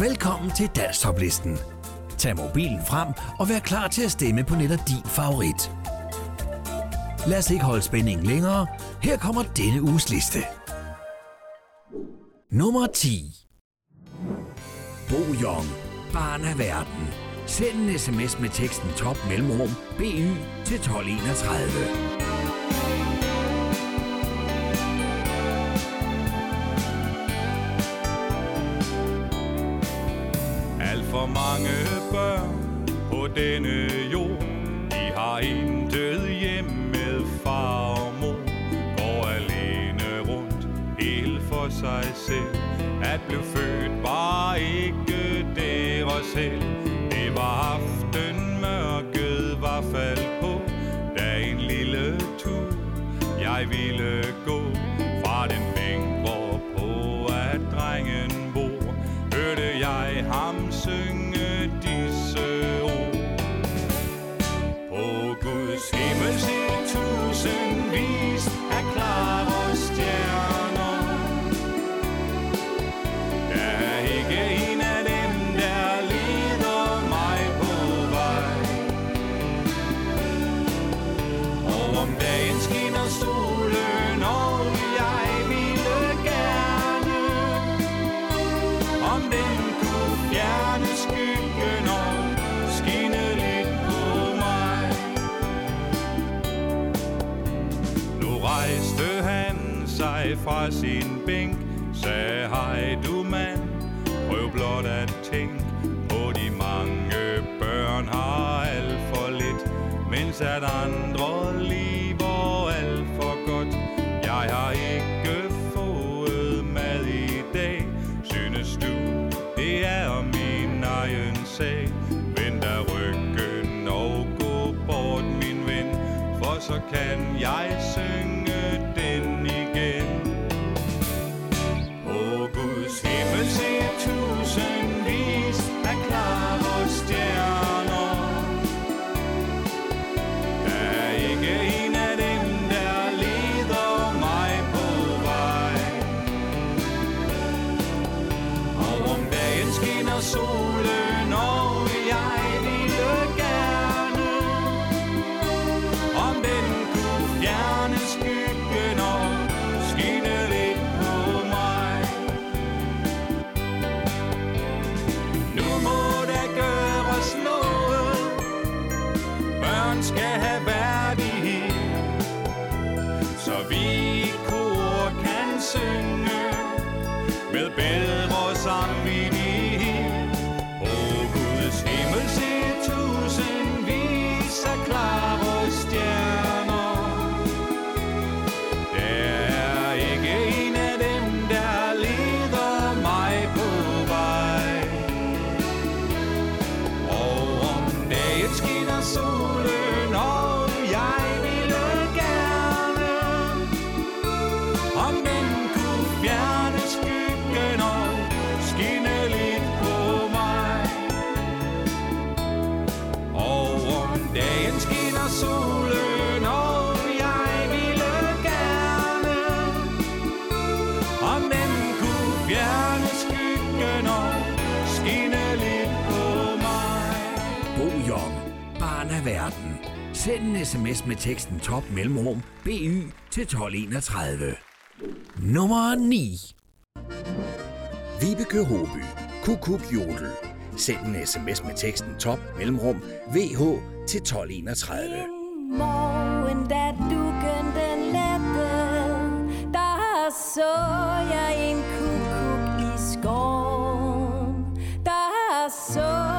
Velkommen til Danstoplisten. Tag mobilen frem og vær klar til at stemme på netop din favorit. Lad os ikke holde spændingen længere. Her kommer denne uges liste. Nummer 10. Bo Jong. Barn af verden. Send en sms med teksten top mellemrum BY til 1231. børn på denne jord. De har intet hjem med far og mor. Går alene rundt helt for sig selv. At blive født var ikke deres selv Det var fra sin bænk Sagde hej du mand Prøv blot at tænke På de mange børn har alt for lidt Mens at andre lever alt for godt. Jeg har ikke fået mad i dag. Synes du det er min egen sag? Vend der ryggen og gå bort min ven For så kan jeg synge Send en sms med teksten top mellemrum BY til 1231. Nummer 9. Vibeke Håby. Kukuk Jodel. Send en sms med teksten top mellemrum VH til 1231. morgen, da dukken den lette, der så jeg en kukuk i skoven. Der så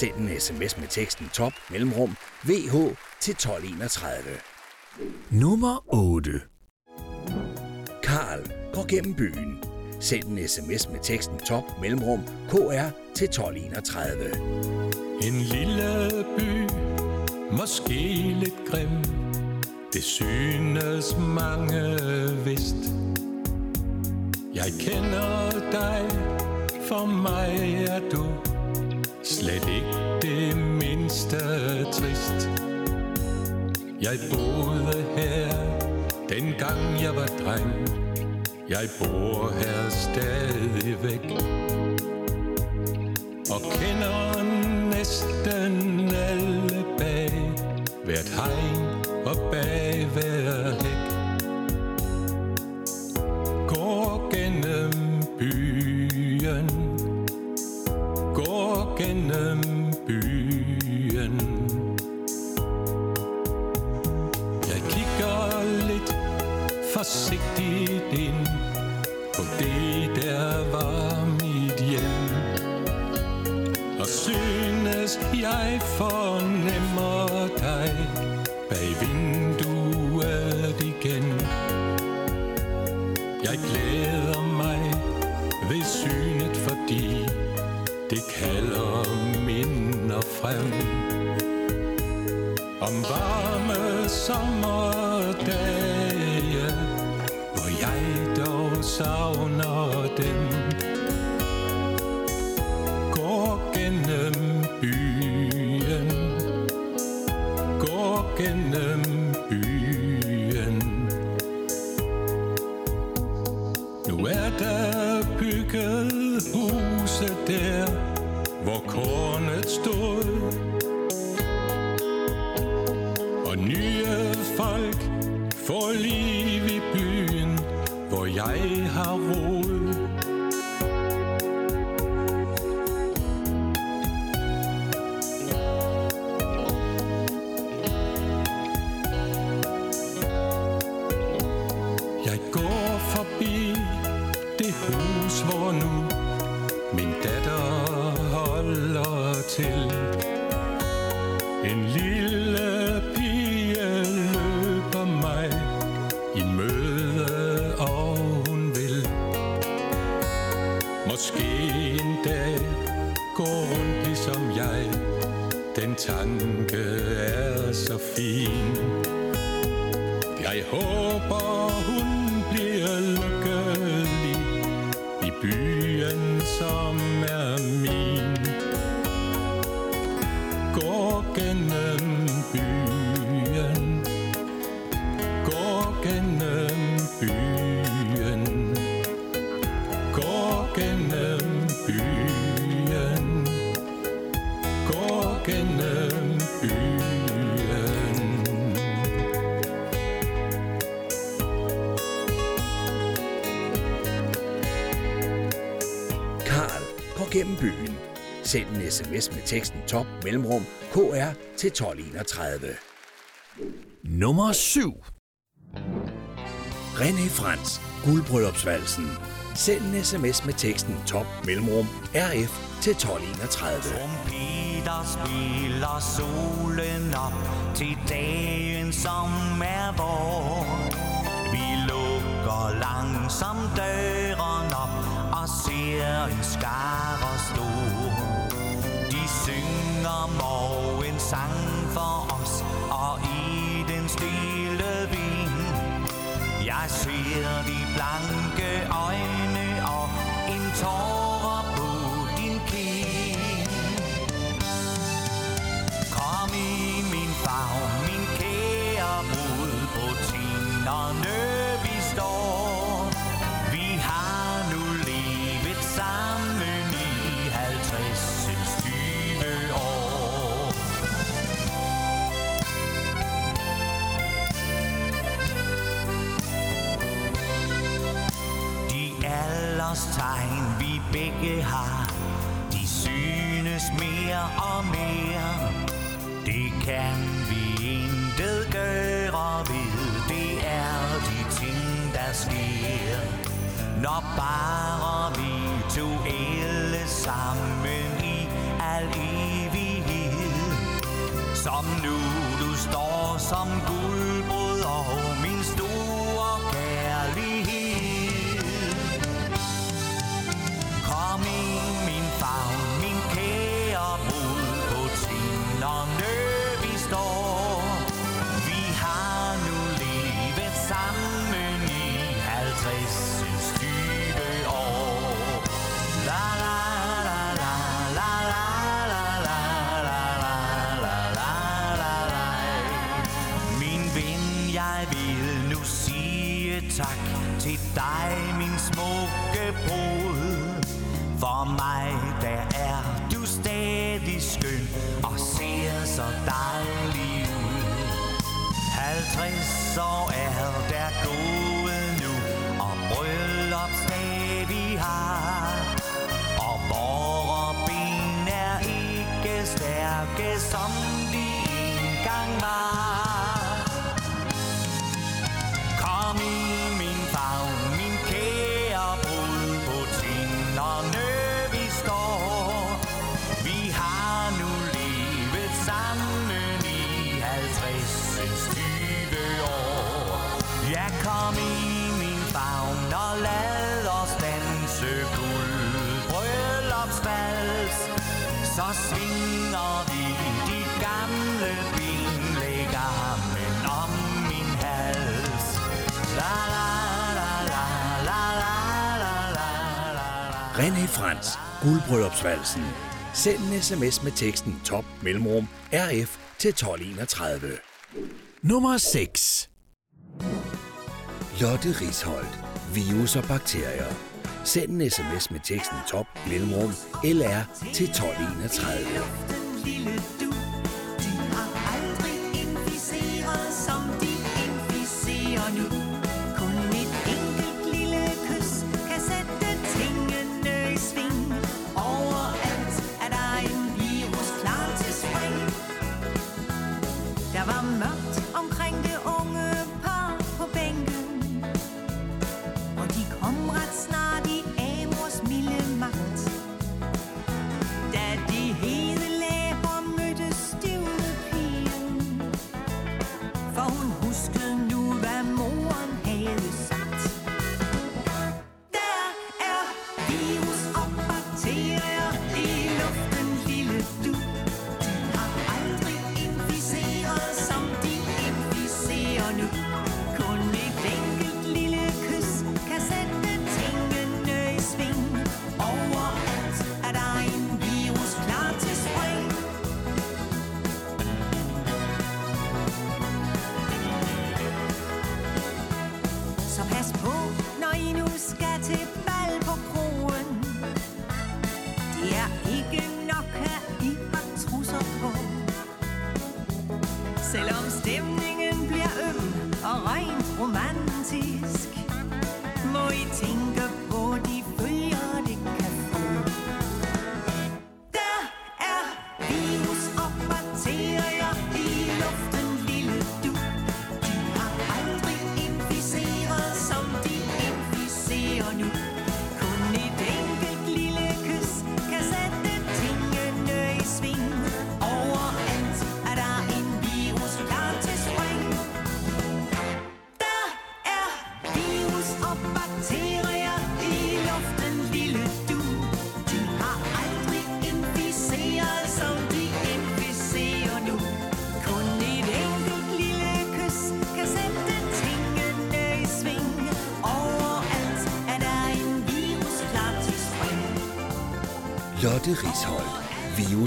Send en sms med teksten top mellemrum VH til 1231. Nummer 8. Karl går gennem byen. Send en sms med teksten top mellemrum KR til 1231. En lille by, måske lidt grim. Det synes mange vist. Jeg kender dig, for mig er du Slet ikke det mindste trist. Jeg boede her Dengang jeg var dreng. Jeg bor her stadigvæk. Johannes, jeg fornemmer dig. Bag vinduet igen. Jeg glæder mig ved synet fordi det kalder minder frem. Om varme sommerdage Hvor jeg dog savner dem There. kennen Send en sms med teksten top mellemrum KR til 1231. Nummer 7. René Frans, guldbryllupsvalsen. Send en sms med teksten top mellemrum RF til 1231. Trompeter spiller solen op til dagen, som er vor. Vi lukker langsomt døren op og ser en skare sang for os, og i den stille vind. Jeg ser de blanke øjne og en tår tegn vi begge har. De synes mere og mere. Det kan vi intet gøre ved. Det er de ting der sker. Når bare vi to alle sammen i al evighed. Som nu du står som guldbrud og all. Så svinger vi de gamle ben, lægger armen om min hals. La la la la la la la la la René Frans, guldbryllupsvalsen. Send en sms med teksten top mellemrum RF til 1231. Nummer 6. Lotte Risholdt. Virus og bakterier. Send en sms med teksten top mellemrum LR til 1231.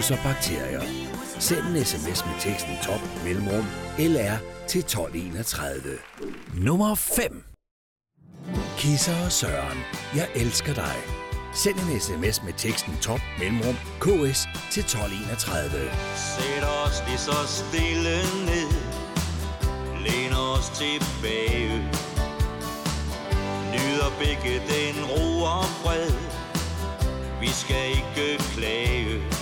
Virus og bakterier. Send en sms med teksten top mellemrum LR til 1231. Nummer 5. Kisser og Søren. Jeg elsker dig. Send en sms med teksten top mellemrum KS til 1231. Sæt os lige så stille ned Læn os tilbage Nyder begge den ro og fred Vi skal ikke klage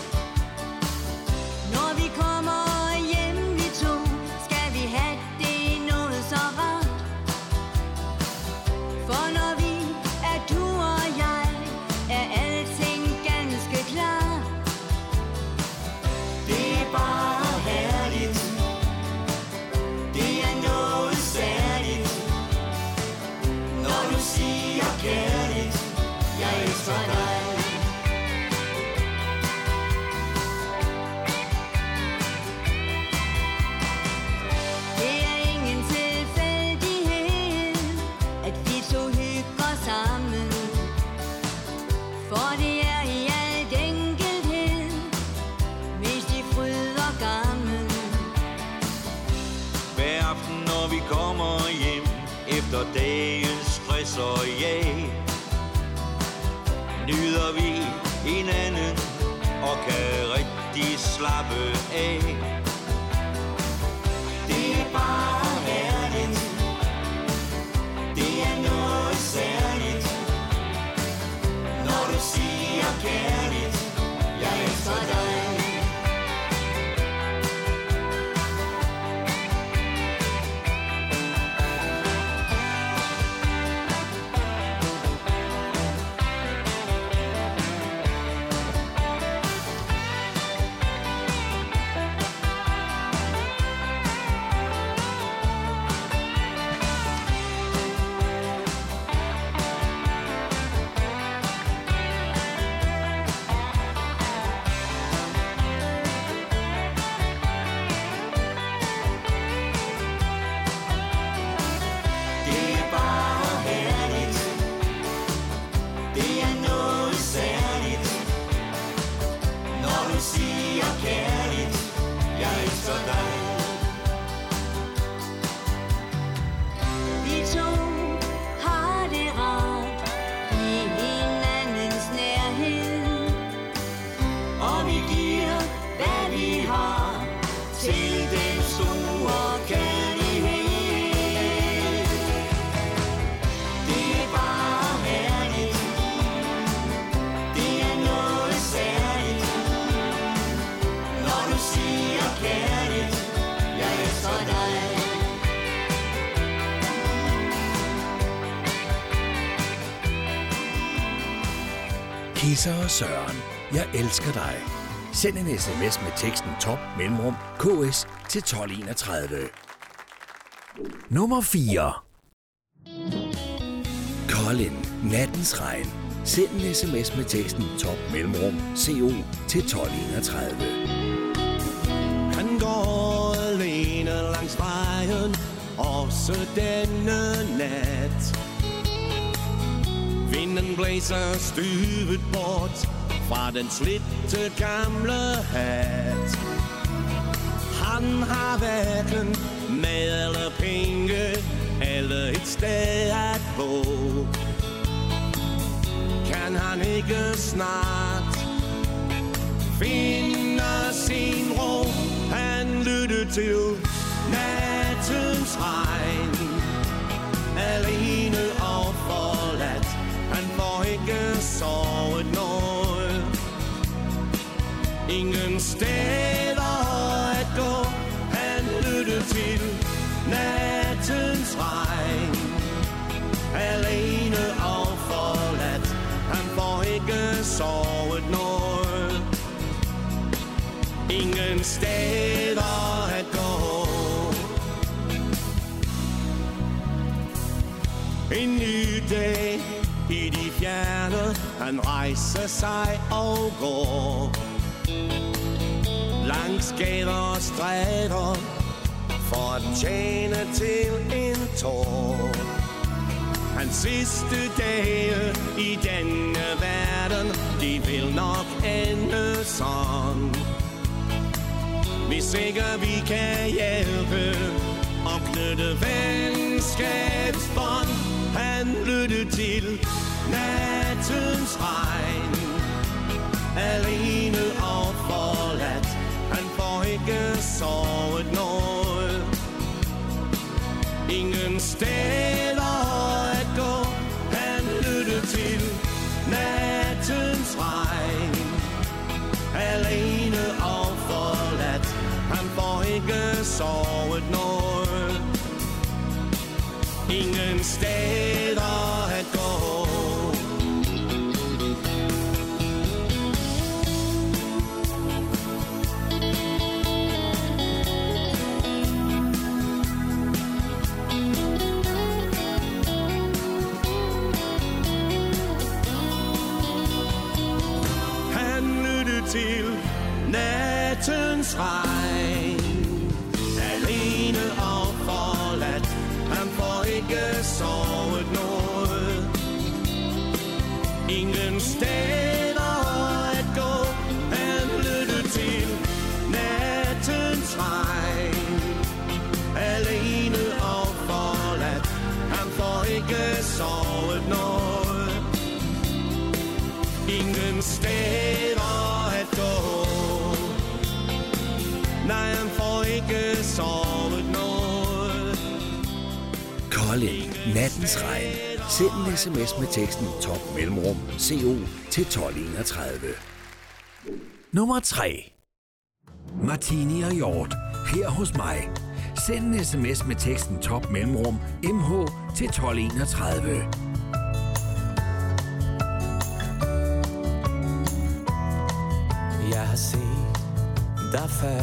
siger kærligt Jeg elsker så ja Nyder vi hinanden Og kan rigtig slappe af. Kisser og Søren. Jeg elsker dig. Send en sms med teksten top mellemrum KS til 1231. Nummer 4. Colin. Nattens regn. Send en sms med teksten top mellemrum CO til 1231. Han går alene langs vejen, også denne nat. Vinden blæser støvet bort fra den slitte gamle hat. Han har hverken mad eller penge, eller et sted at bo. Kan han ikke snart finde sin ro. Han lytter til nattens regn. Alene såret sovet noget. Ingen steder at gå. Han lyttede til nat han rejse sig og gå Langs gader og stræder For at tjene til en tår. Hans sidste dage i denne verden De vil nok ende sådan Hvis ikke vi kan hjælpe Og knytte venskabsbånd. Han lyttede til Nat nattens regn. Alene og forladt. Han får ikke sovet noget. Ingen steder at gå. Han lytter til nattens regn. Alene og forladt. Han får ikke sovet noget. Ingen steder Ingen steder at gå and lytte til nattens regn Alene og forladt Han får ikke sovet noget ingen steder at gå Nej, han får ikke sovet noget Kolding. Nattens regn. Send en sms med teksten top mellemrum CO til 1231. Nummer 3. Martini og Hjort. Her hos mig. Send en sms med teksten top mellemrum MH til 1231. Jeg har set dig før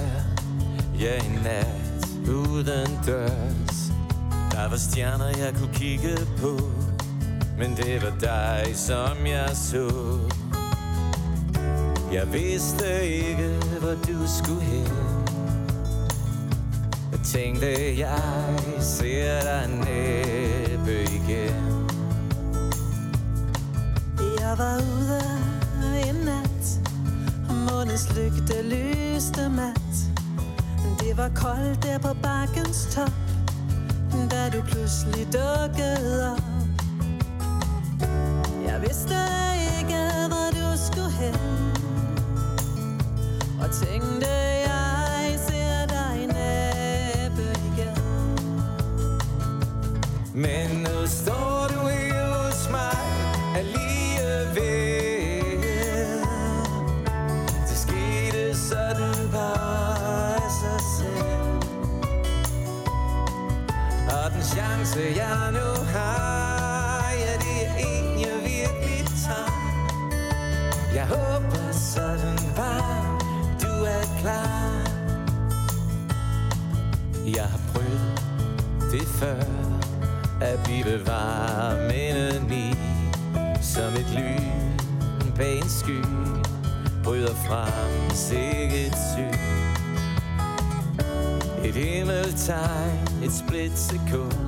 Ja, en nat uden dørs Der var stjerner, jeg kunne kigge på men det var dig, som jeg så. Jeg vidste ikke, hvor du skulle hen. Jeg tænkte, jeg ser dig næppe igen. Jeg var ude en nat Og månens lygte lyste mat. Det var koldt der på bakkens top Da du pludselig dukkede op vidste ikke, hvor du skulle hen. Og tænkte, jeg ser dig næppe igen. Men fra sikkert syn Et himmeltegn, et splitsekund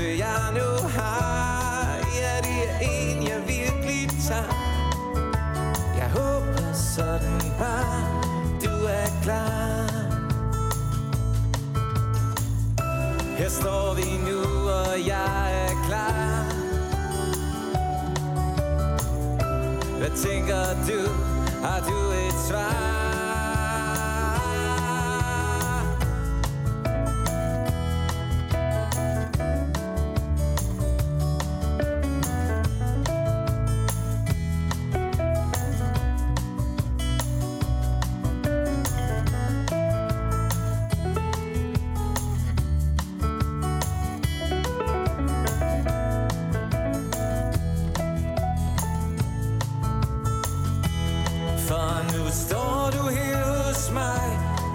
chance jeg nu har Ja det er en jeg virkelig tager. Jeg håber sådan bare du er klar. Her står vi nu, og jeg er klar. Hvad tænker du? Har du et svar?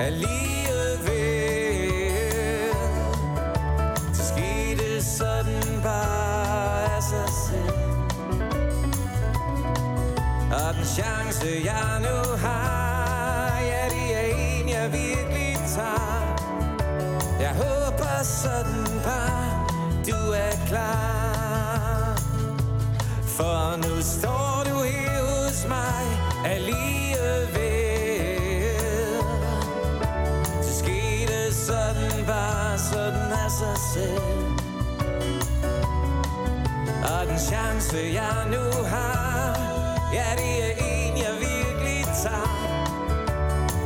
Mig alligevel selv Og den chance jeg nu har Ja, det er en jeg virkelig tager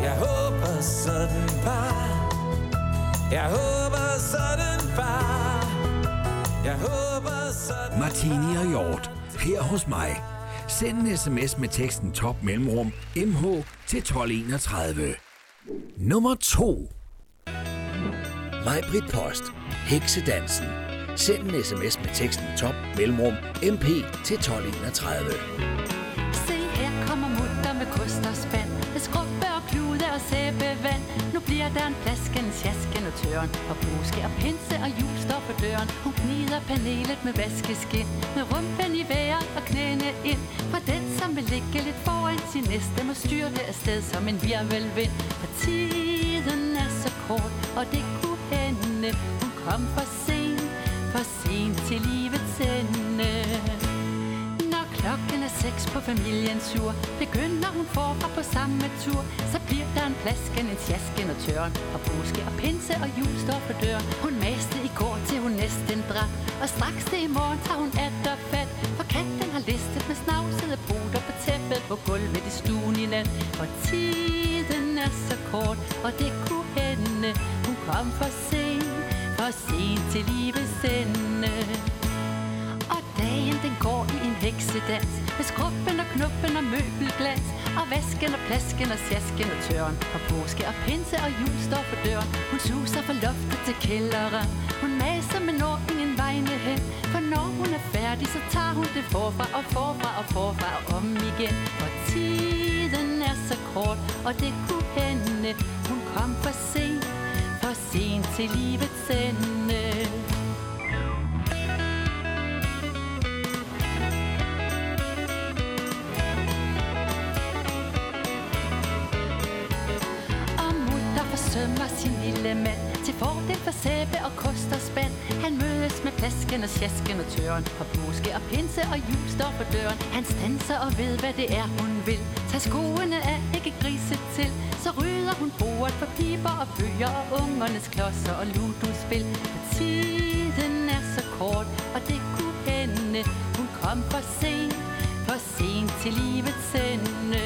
Jeg håber sådan bare Jeg håber sådan bare Jeg håber sådan Martini og Hjort, her hos mig. Send en sms med teksten top mellemrum mh til 1231. Nummer 2. Majbrit Post. Heksedansen. Send en sms med teksten top mellemrum mp til 1231. Se her kommer mutter med kost og spand. Med skrubbe og klude og sæbevand. Nu bliver der en flaske, en sjasken og tøren Og påske og pinse og jul står på døren. Hun gnider panelet med vaskeskin Med rumpen i vejret og knæene ind. For den som vil ligge lidt foran sin næste Må styre det afsted som en virvelvind. For tiden er så kort, og det kunne hende. Hun kom for sent, for sent til livets ende. Når klokken er seks på familiens tur Begynder hun forfra på samme tur. Så bliver der en flasken, en sjasken og tøren Og påske og pinse og jul står på døren. Hun maste i går til hun næsten dræt Og straks det i morgen tager hun atter fat For katten har listet med snavsede poter på tæppet På gulvet i stuen i nat. For tiden er så kort, og det kunne hende. Hun kom for sent, for sent til livets ende. Og dagen den går i en heksedans Med skrubben og knuppen og møbelglas Og vasken og plasken og sjasken og tøren Og påske og pinse og jul står for døren. Hun suser fra loftet til kælderen. Hun maser men når ingen vegne hen. For når hun er færdig så tager hun det forfra og forfra og forfra og om igen. For tiden er så kort og det kunne hende. Hun kom for sent, for sent til livets ende. Og mutter forsømmer sin lille mand. Til fordel for sæbe og kost og spand Han mødes med plasken og sjasken og tøren. For påske og pinse og jul står for døren. Han stanser og ved hvad det er hun vil. Tag skoene af, ikke grise til. Så rydder hun bordet for piber og bøger Og ungernes klodser og ludospil. For tiden er så kort, og det kunne hende. Hun kom for sent, for sent til livets ende.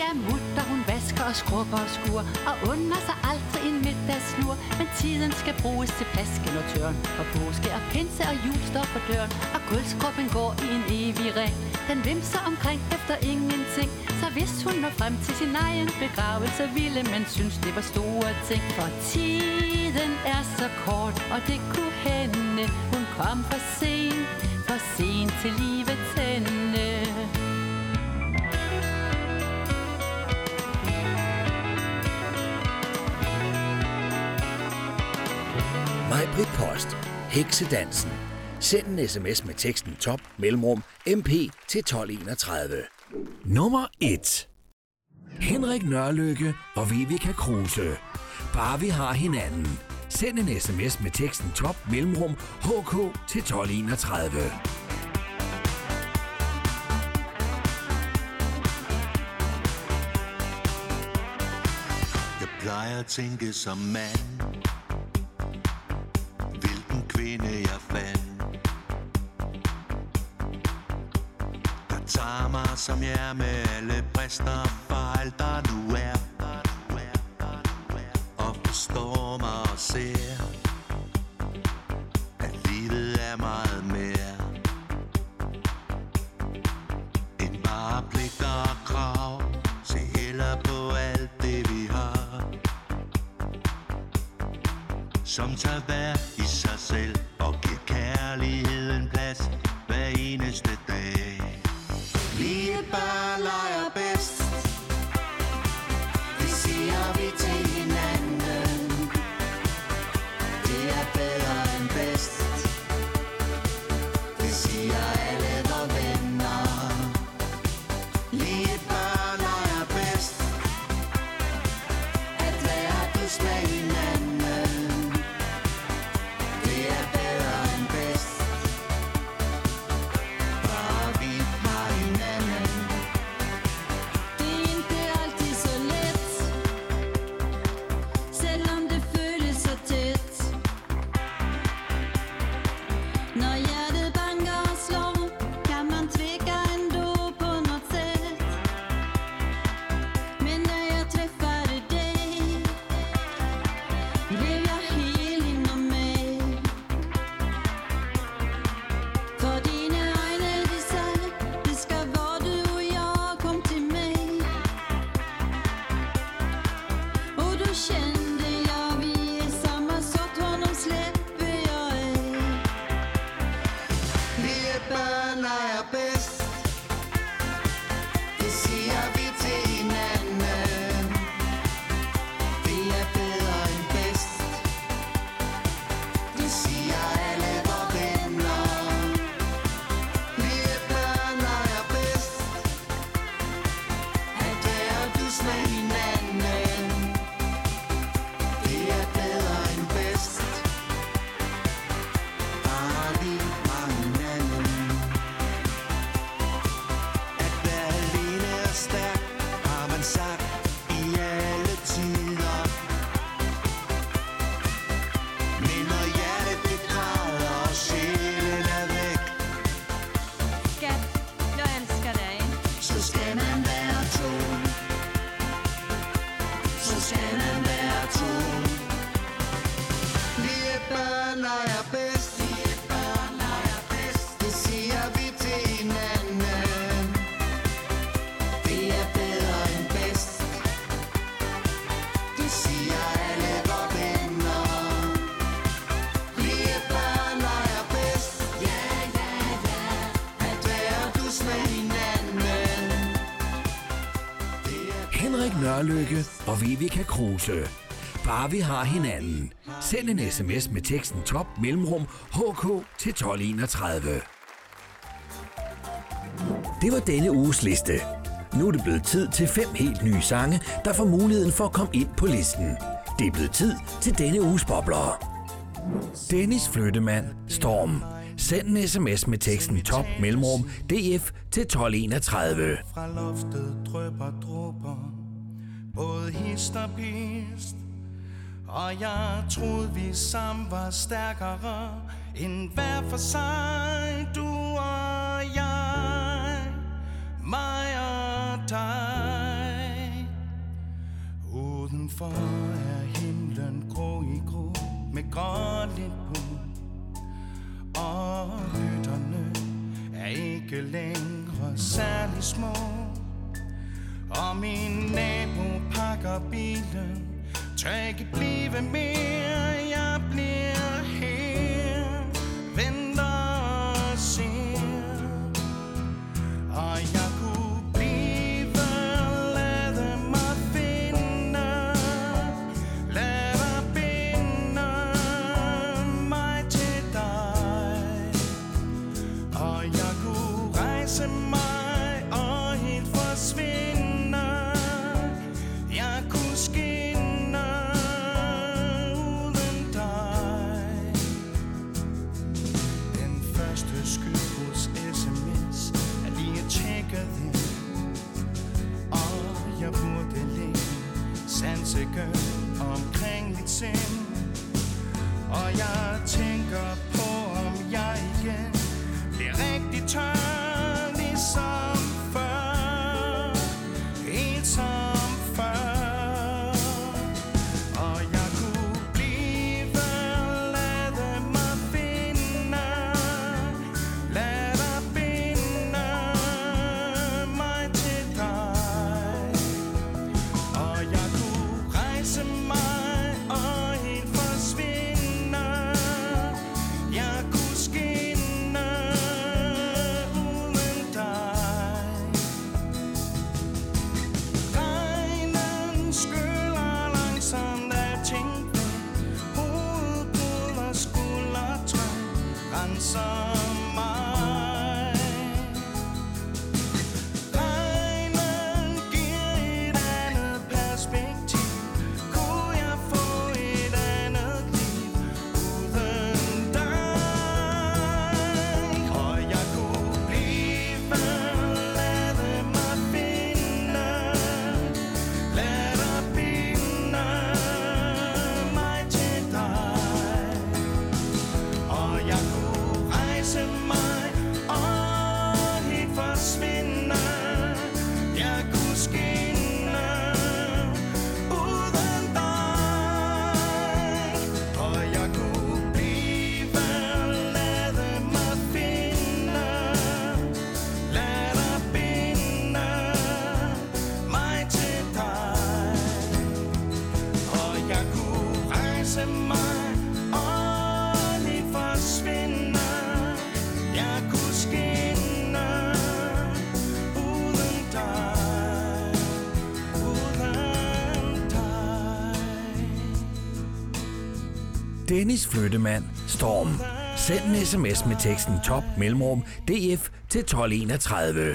Ja, mutter, hun vasker og skrubber og skuer Og under sig aldrig en middagslur Men tiden skal bruges til plasken og tørn Og påske og pinse og jul står for døren Og guldskrubben går i en evig ring. Den vimser omkring efter ingenting Så hvis hun når frem til sin egen begravelse Ville man synes, det var store ting. For tiden er så kort, og det kunne hende Hun kom for sent, for sent til livets ende. Majbrit Post. Heksedansen. Send en sms med teksten top mellemrum mp til 1231. Nummer 1. Henrik Nørlykke og Vivica Kruse. Bare vi har hinanden. Send en sms med teksten top mellemrum hk til 1231. Jeg plejer at tænke som mand kvinde jeg fandt. Der tager mig som jeg er med alle brister og fejl der nu er Og forstår mig og ser At livet er meget mere. End bare pligter og krav Se heller på alt det vi har. Som tager hver Vivica Kruse. Bare vi har hinanden. Send en sms med teksten top mellemrum hk til 1231. Det var denne uges liste. Nu er det blevet tid til fem helt nye sange, der får muligheden for at komme ind på listen. Det er blevet tid til denne uges bobler. Dennis Flyttemand, Storm. Send en sms med teksten top mellemrum df til 1231. Fra loftet drøber dråber Både hist og pist. Og jeg troede vi sammen var stærkere End hver for sig. Du og jeg Mig og dig. Udenfor er himlen grå i grå Med gråligt på. Og hytterne er ikke længere særlig små. Og min nabo pakker bilen. Tør ikke blive mere Jeg bliver her. Venter og ser. Og jeg Dennis Flyttemand, Storm. Send en sms med teksten top mellemrum DF til 1231.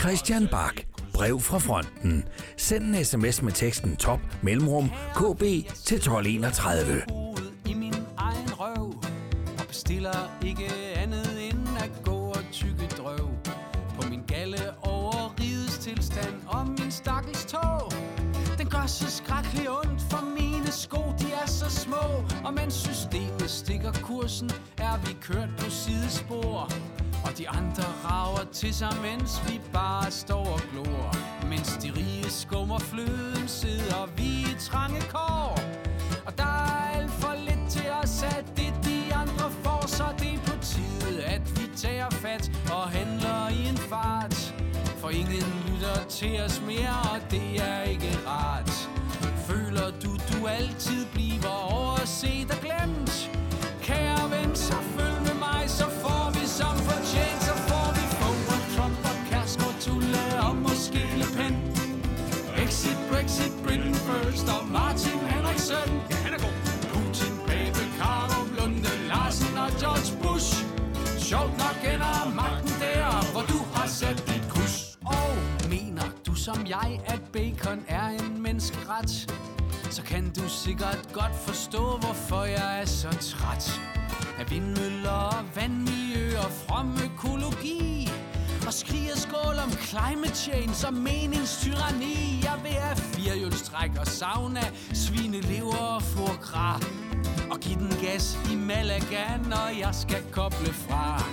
Christian Bak. Brev fra fronten. Send en sms med teksten top mellemrum KB til 1231. spiser, mens vi bare står og glor Mens de rige skummer fløden, sidder vi i trange kår og der er alt for lidt til os, at det de andre får, så det er på tide, at vi tager fat og handler i en fart. For ingen lytter til os mere, og det er ikke rart. Føler du, du altid bliver overset og glemt? Kære ven, så følg med mig, så Exit, Brexit, Britain first og Martin Henriksen. Ja, han er god. Putin, Pape, Karup, Lunde, Larsen og George Bush. Sjovt nok ender magten der, hvor du har sat dit kus Og mener du som jeg, at bacon er en menneskeret? Så kan du sikkert godt forstå, hvorfor jeg er så træt af vindmøller vandmiljø og from økologi. Og skriger skål om climate change og meningstyranni. Jeg vil have firehjulstræk og sauna, svinelever og foie gras. Og give den gas i Malaga, når jeg skal koble fra.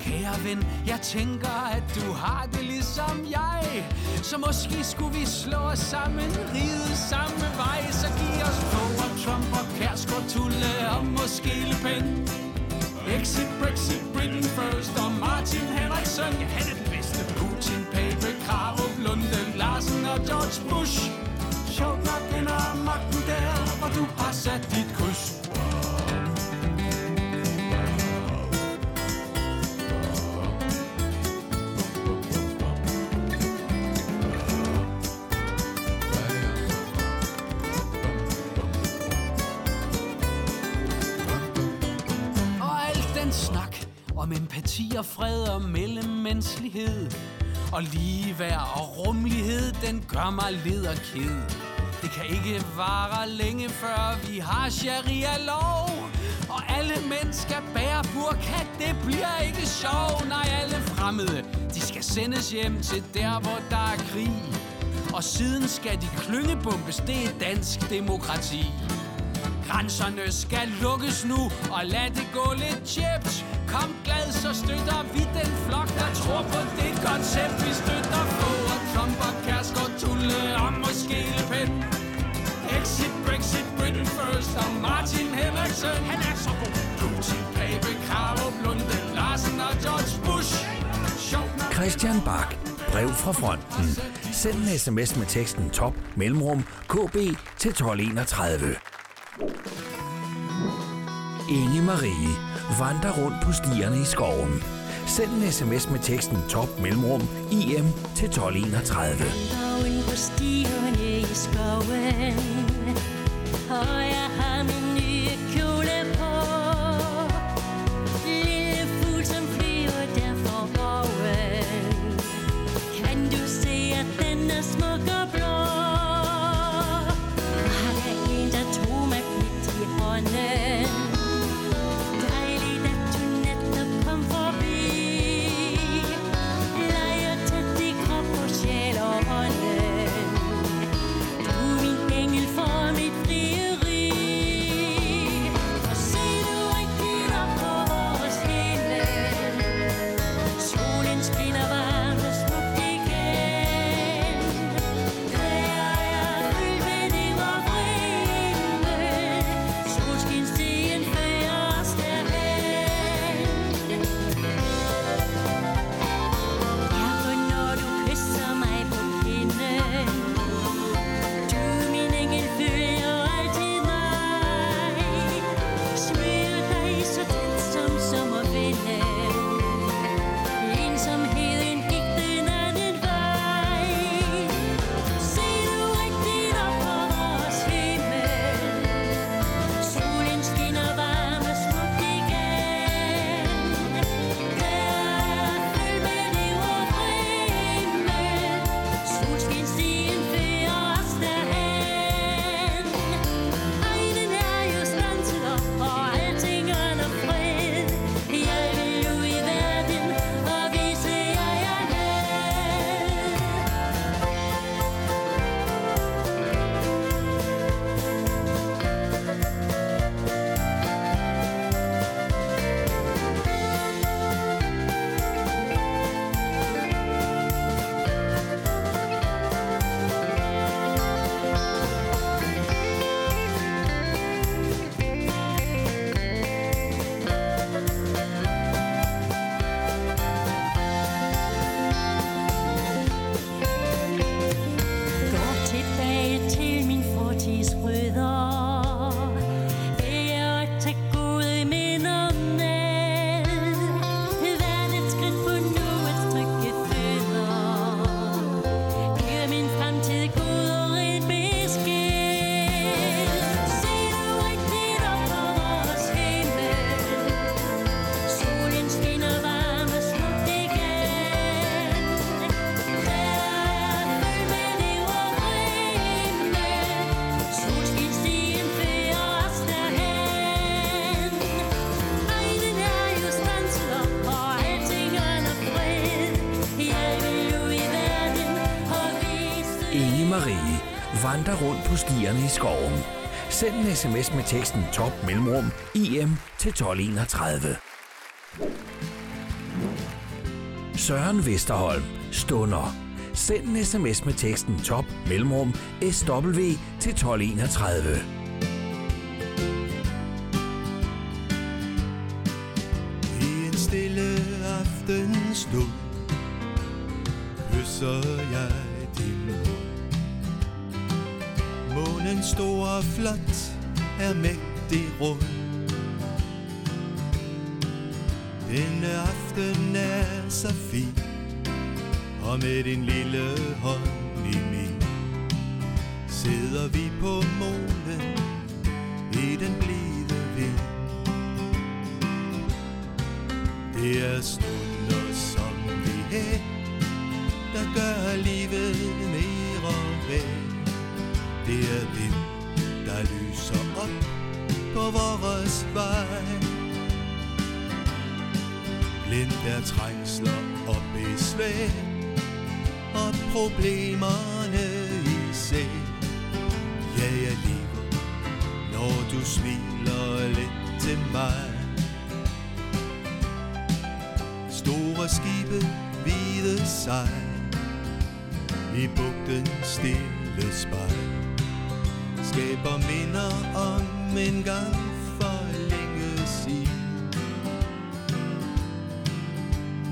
Kære ven, jeg tænker, at du har det ligesom jeg. Så måske skulle vi slå os sammen, ride samme vej. Så giv os på og Trump og Kærsgaard, Tulle og måske Le Pen. Exit, Brexit, Britain first og Martin Henriksen. Ja, han er den bedste. Putin, Pape, Krarup, Lunde, Larsen og George Bush. Sjovt nok ender magten der, hvor du har sat dit snak om empati og fred og mellemmenneskelighed. Og ligeværd og rummelighed, den gør mig led og ked Det kan ikke vare længe før vi har sharia-lov. Og alle mennesker bærer burka, det bliver ikke sjov. Nej, alle fremmede, de skal sendes hjem til der, hvor der er krig. Og siden skal de klyngebumpes, det er dansk demokrati. Grænserne skal lukkes nu, og lad det gå lidt chips. Kom glad, så støtter vi den flok, der tror på det koncept. Vi støtter få og Trump og Kærsgaard, Tulle og måske Le Pen. Exit, Brexit, Britain first og Martin Henriksen. Han er så god. Putin, Pape, Karup, Lunde, Larsen og George Bush. Christian Bak. Brev fra fronten. Send en sms med teksten top mellemrum KB til 1231. Inge Marie vandrer rundt på stierne i skoven. Send en sms med teksten top mellemrum IM til 1231. Dagen på stierne i skoven Og jeg har min nye kjole på Lille fugl som flyver der for oven Kan du se at den er smuk og vandre rundt på stierne i skoven. Send en sms med teksten top mellemrum IM til 1231. Søren Vesterholm. Stunder. Send en sms med teksten top mellemrum SW til 1231. smiler lidt til mig. Store skibe, hvide sejl I bugten stille spejl Skaber minder om en gang for længe siden.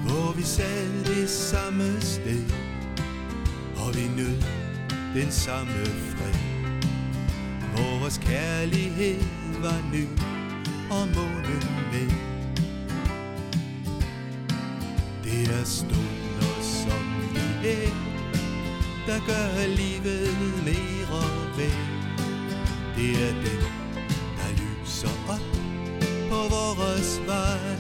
Hvor vi sad det samme sted Og vi nød den samme fred. Vores kærlighed var ny Og månen med Det er stunder som vi her Der gør livet mere værd Det er den, der lyser op på vores vej.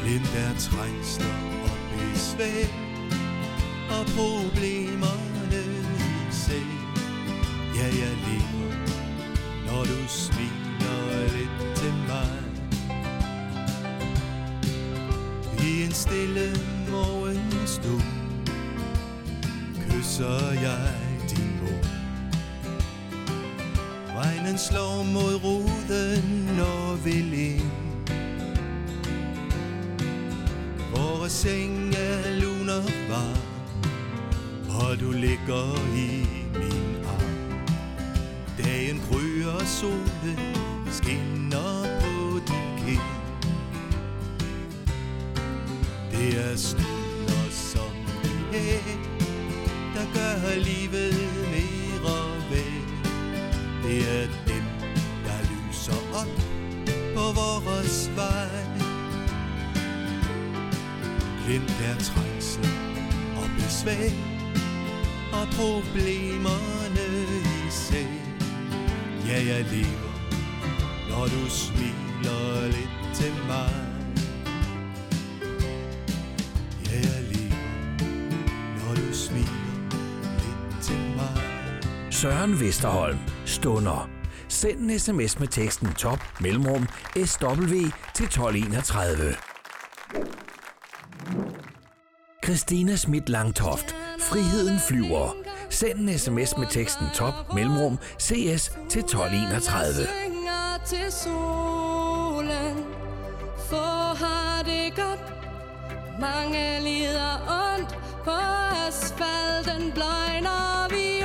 Glemt er trængsler og besvær Og problemer I hånd på vores vej. Glemt er trængsel og besvær og problemerne i sig. Ja, jeg lever, når du smiler lidt til mig. Ja, jeg lever, når du smiler lidt til mig. Søren Vesterholm. Stunder. Send en sms med teksten top mellemrum SW til 1231. Christina Schmidt Langtoft. Friheden flyver. Send en sms med teksten top mellemrum CS til 1231. til solen har det godt Mange lider ondt På asfalten blegner vi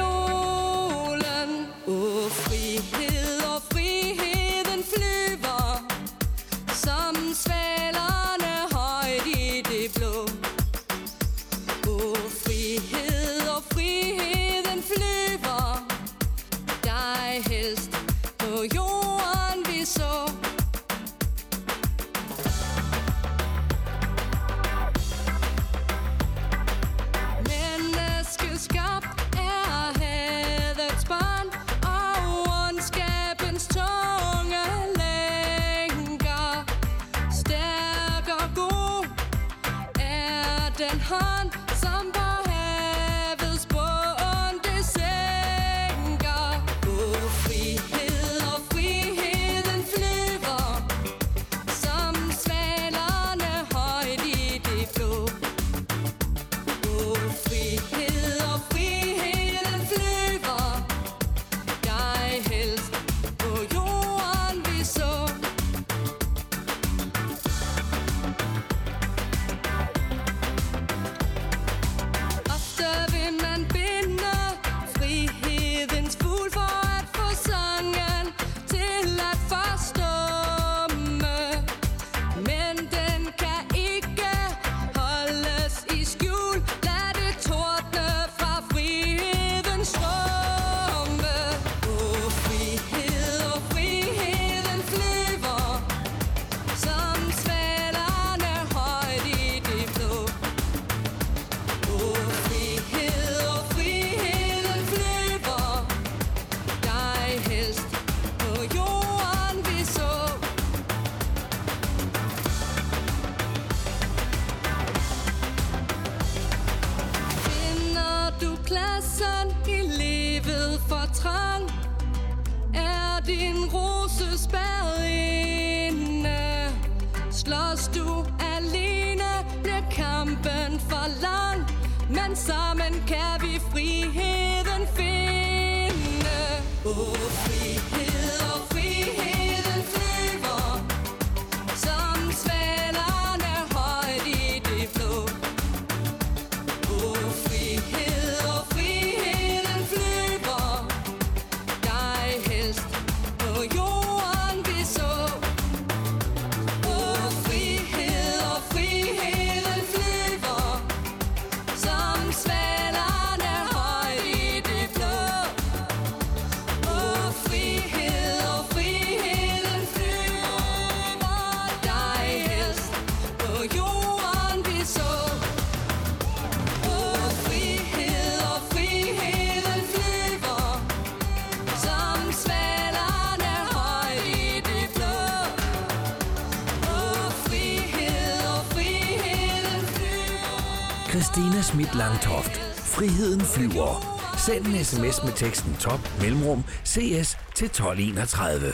Langtoft. Friheden flyver. Send en sms med teksten top mellemrum CS til 1231.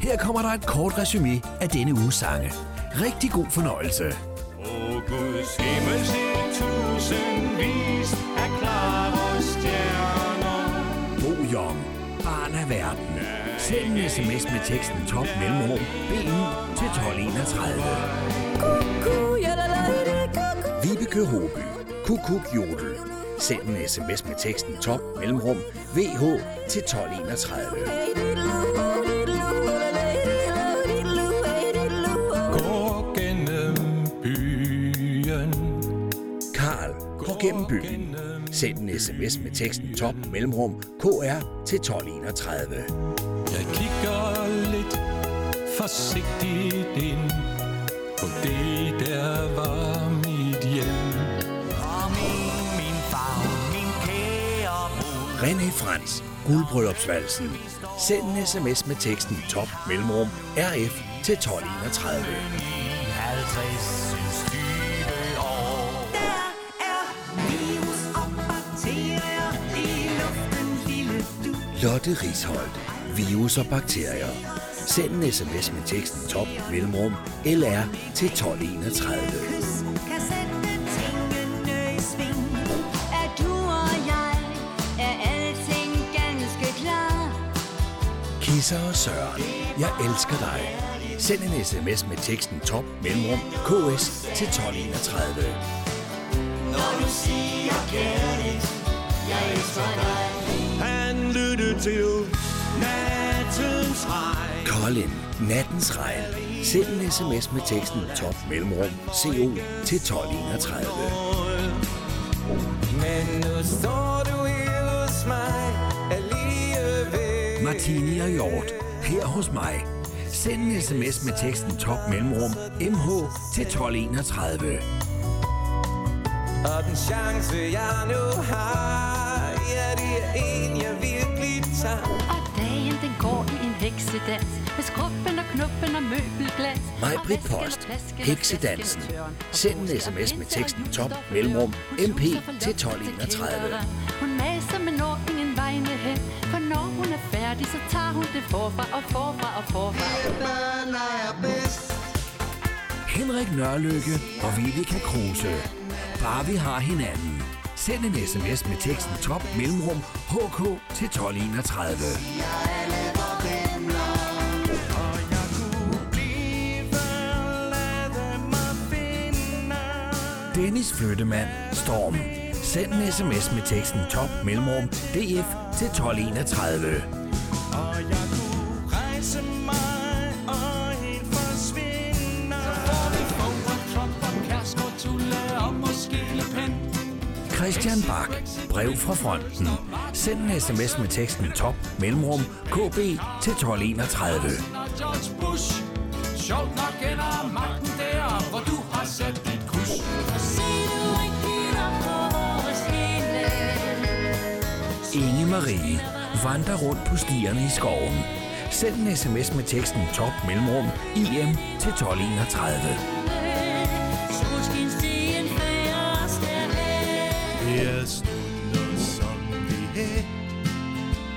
Her kommer der et kort resume af denne uges sange. Rigtig god fornøjelse. Åh Guds himmel se tusindvis af klare stjerner. Bo Jong. Barn af verden. Send en sms med teksten top mellemrum BU til 1231. Lykke Håby. Kukuk Jodel. Send en sms med teksten top mellemrum VH til 1231. Gå gennem byen. Karl går gennem byen. Send en sms med teksten top mellemrum KR til 1231. Jeg kigger lidt forsigtigt ind på det, der var René Frans, guldbryllupsvalsen. Send en sms med teksten top mellemrum RF til 1231. 50 år. Virus og bakterier i luften, du. Lotte Risholdt. Virus og bakterier. Send en sms med teksten top mellemrum LR til 1231. Kisser og Søren. Jeg elsker dig. Send en sms med teksten top mellemrum KS til 1231. Når du siger kærligt, jeg elsker dig. Han lyttede til nattens regn. Colin. Nattens regn. Send en sms med teksten top mellemrum CO til 1231. Men nu står du hos mig. Martini og Hjort. Her hos mig. Send en sms med teksten top mellemrum MH til 1231. Og den chance, jeg nu har, ja, det er en, jeg virkelig tager. Og dagen den går i en heksedans Med skruppen og knuppen og møbelglas Mig, Britt Post. Heksedansen. Send en sms med teksten top mellemrum MP til 1231. Hun maser, færdig, så tager hun det forfra og forfra og forfra Børn er bedst. Henrik Nørlykke og Vivica Kruse. Bare vi har hinanden. Send en sms med teksten top mellemrum HK til 1231. Dennis Flyttemand, Storm. Send en sms med teksten top mellemrum DF til 1231. Og jeg kunne rejse mig og helt forsvinde. Så får vi Fogh og Trump og Kærsgaard, Tulle og måske Le Pen. Christian Bak. Brev fra fronten. Send en sms med teksten top mellemrum KB til 1231. Og George Bush. Sjovt nok ender magten der, hvor du har sat dit. Se du ikke himmel. Inge Marie vandre rundt på stierne i skoven. Send en sms med teksten top mellemrum IM til 1231. Det er stunder som det her,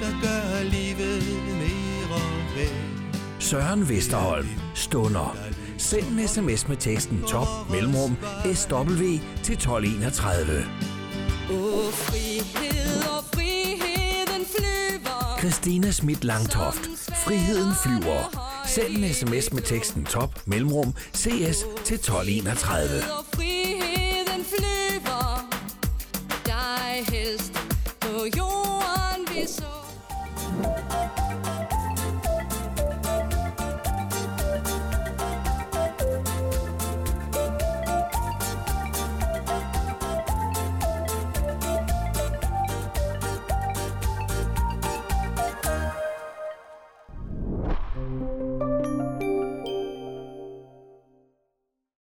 der gør livet mere værd. Søren Vesterholm. Stunder. Send en sms med teksten top mellemrum SW til 1231. Christina Schmidt Langtoft. Friheden flyver. Send en sms med teksten top mellemrum CS til 1231.